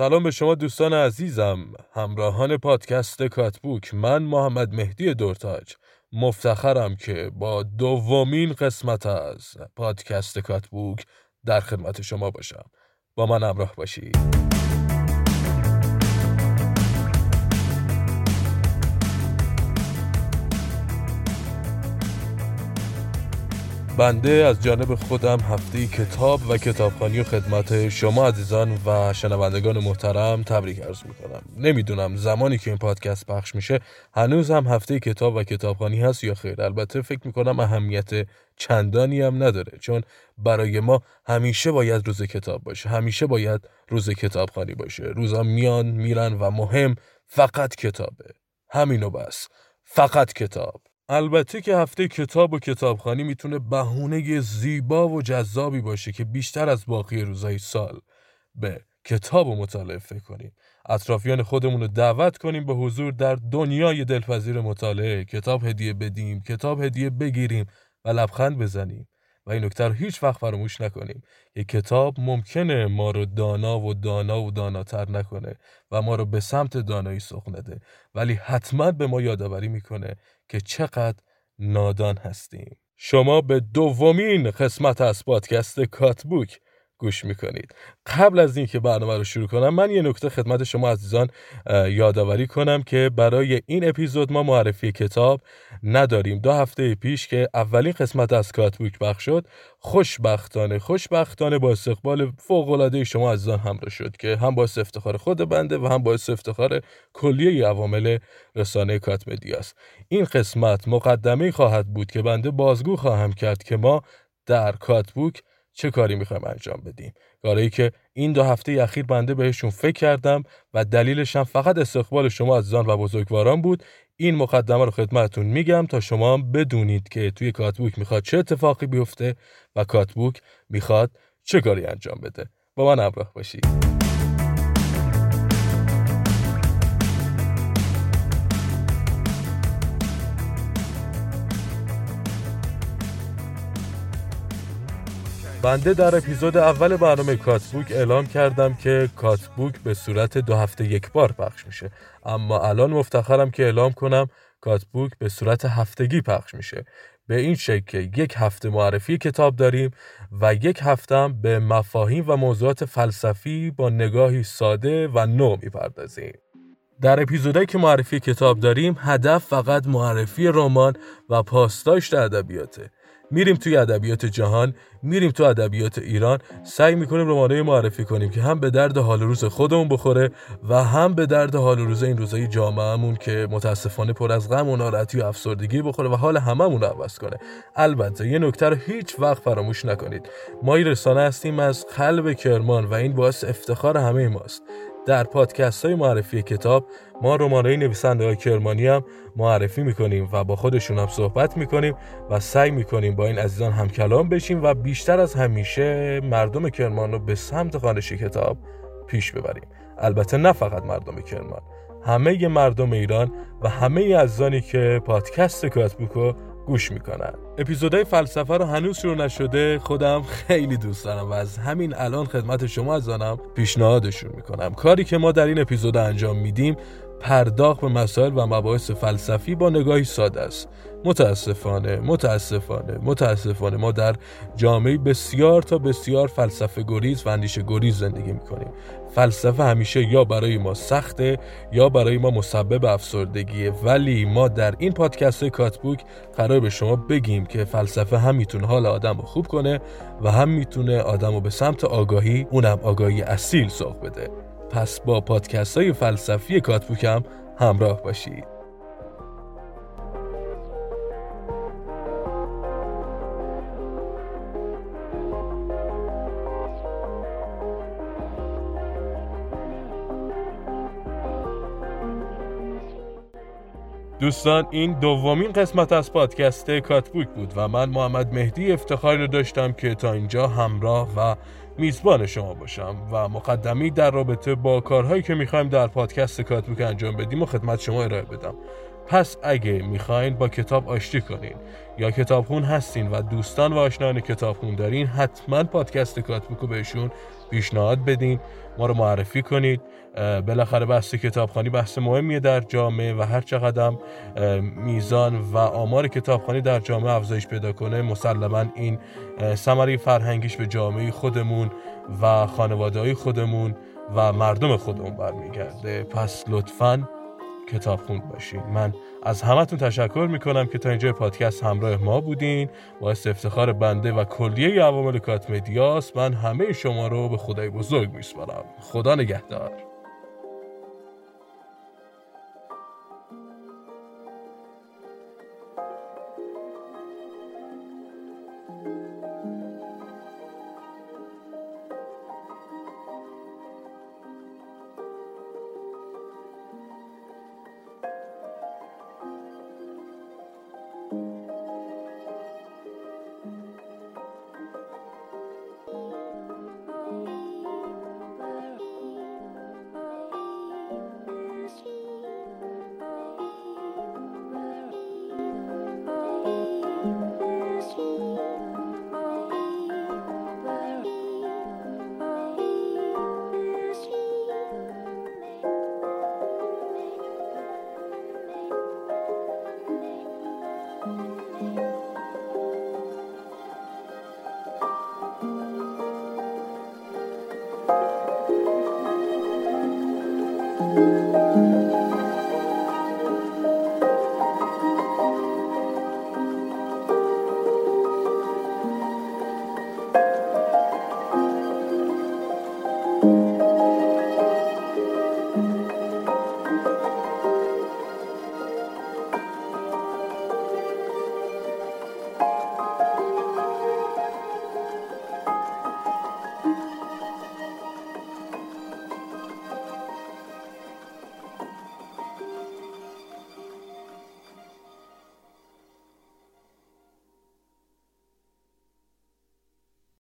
سلام به شما دوستان عزیزم همراهان پادکست کاتبوک. من محمد مهدی دورتاج. مفتخرم که با دومین قسمت از پادکست کاتبوک در خدمت شما باشم. با من همراه باشید. بنده از جانب خودم هفته کتاب و کتابخانی و خدمت شما عزیزان و شنوندگان محترم تبریک عرض می‌کنم. نمی‌دونم زمانی که این پادکست پخش میشه هنوز هم هفته کتاب و کتابخانی هست یا خیر. البته فکر می‌کنم اهمیت چندانی هم نداره چون برای ما همیشه باید روز کتاب باشه همیشه باید روز کتابخانی باشه. روزا میان میرن و مهم فقط کتابه. همینو بس. فقط کتاب. البته که هفته کتاب و کتابخانی می‌تونه بهونه زیبا و جذابی باشه که بیشتر از باقی روزهای سال به کتاب و مطالعه فکر کنیم. اطرافیان خودمون رو دعوت کنیم به حضور در دنیای دلپذیر مطالعه. کتاب هدیه بدیم کتاب هدیه بگیریم و لبخند بزنیم. این نکته رو هیچ وقت فراموش نکنیم. که کتاب ممکنه ما رو دانا و دانا و داناتر نکنه و ما رو به سمت دانایی سوق نده ولی حتما به ما یادآوری می‌کنه که چقدر نادان هستیم. شما به دومین قسمت از پادکست کاتبوک گوش می‌کنید. قبل از اینکه برنامه رو شروع کنم من یه نکته خدمت شما عزیزان یادآوری کنم که برای این اپیزود ما معرفی کتاب نداریم. دو هفته پیش که اولین قسمت از کاتبوک بخش شد خوشبختانه خوشبختانه با استقبال فوق العاده شما عزیزان همراه شد که هم باعث افتخار خود بنده و هم باعث افتخار کلیه عوامل رسانه کات است. این قسمت مقدمه خواهد بود که بنده بازگو خواهم کرد که ما در کاتبوک چه کاری می‌خوایم انجام بدیم؟ کاری که این دو هفته اخیر بنده بهشون فکر کردم و دلیلش هم فقط استقبال شما عزیزان و بزرگواران بود. این مقدمه رو خدمتتون میگم تا شما هم بدونید که توی کاتبوک می‌خواد چه اتفاقی بیفته و کاتبوک می‌خواد چه کاری انجام بده. با من همراه باشید. بنده در اپیزود اول برنامه کاتبوک اعلام کردم که کاتبوک به صورت دو هفته یک بار پخش میشه. اما الان مفتخرم که اعلام کنم کاتبوک به صورت هفتگی پخش میشه. به این شکل که یک هفته معرفی کتاب داریم و یک هفته به مفاهیم و موضوعات فلسفی با نگاهی ساده و نو می‌پردازیم. در اپیزودهایی که معرفی کتاب داریم هدف فقط معرفی رمان و پاسداشت ادبیاته. میریم توی ادبیات جهان میریم تو ادبیات ایران سعی می‌کنیم رمانه معرفی کنیم که هم به درد حال روز خودمون بخوره و هم به درد حال روز این روزای جامعهمون که متاسفانه پر از غم و ناراحتی و افسردگی بخوره و حال هممون رو عوض کنه. البته یه نکته رو هیچ وقت فراموش نکنید. ما این رسانه هستیم از قلب کرمان و این باعث افتخار همه ماست. در پادکست های معرفی کتاب ما رمان های نویسنده های کرمانی هم معرفی می‌کنیم و با خودشون هم صحبت می‌کنیم و سعی می‌کنیم با این عزیزان هم کلام بشیم و بیشتر از همیشه مردم کرمان رو به سمت خانش کتاب پیش ببریم. البته نه فقط مردم کرمان همه مردم ایران و همه عزیزانی که پادکست کاتبوکو گوش می‌کنن اپیزودهای فلسفه رو هنوز شروع نشده خودم خیلی دوست دارم و از همین الان خدمت شما از آنم پیشنهادشون می‌کنم. کاری که ما در این اپیزود انجام میدیم پرداخت به مسائل و مباحث فلسفی با نگاهی ساده است. متاسفانه متاسفانه متاسفانه. ما در جامعه بسیار تا بسیار فلسفه گریز و اندیشه گریز زندگی می‌کنیم. فلسفه همیشه یا برای ما سخته یا برای ما مسبب افسردگیه. ولی ما در این پادکست کاتبوک قرار به شما بگیم که فلسفه هم می‌تونه حال آدم رو خوب کنه و هم می‌تونه آدم رو به سمت آگاهی اونم آگاهی اصیل سوق بده. پس با پادکست های فلسفی کاتبوک هم همراه باشید. دوستان این دومین قسمت از پادکست کاتبوک بود و من محمد مهدی افتخاری رو داشتم که تا اینجا همراه و میزبان شما باشم و مقدمی در رابطه با کارهایی که می‌خوایم در پادکست کاتبوک انجام بدیم و خدمت شما ارائه بدم. پس اگه می‌خواین با کتاب آشتی کنین یا کتابخون هستین و دوستان و آشنایان کتابخون دارین حتما پادکست کاتبوک رو بهشون پیشنهاد بدین ما رو معرفی کنید. بالاخره بحث کتابخانی بحث مهمیه در جامعه و هر چقدر میزان و آمار کتابخانی در جامعه افزایش پیدا کنه مسلما این ثمره فرهنگیش به جامعه خودمون و خانواده خودمون و مردم خودمون برمیگرده. پس لطفاً کتاب خوند باشین. من از همتون تشکر می‌کنم که تا اینجا پادکست همراه ما بودین. باعث افتخار بنده و کلیه عوامل کات مدیاس من همه شما رو به خدای بزرگ میسپارم. خدا نگهدار.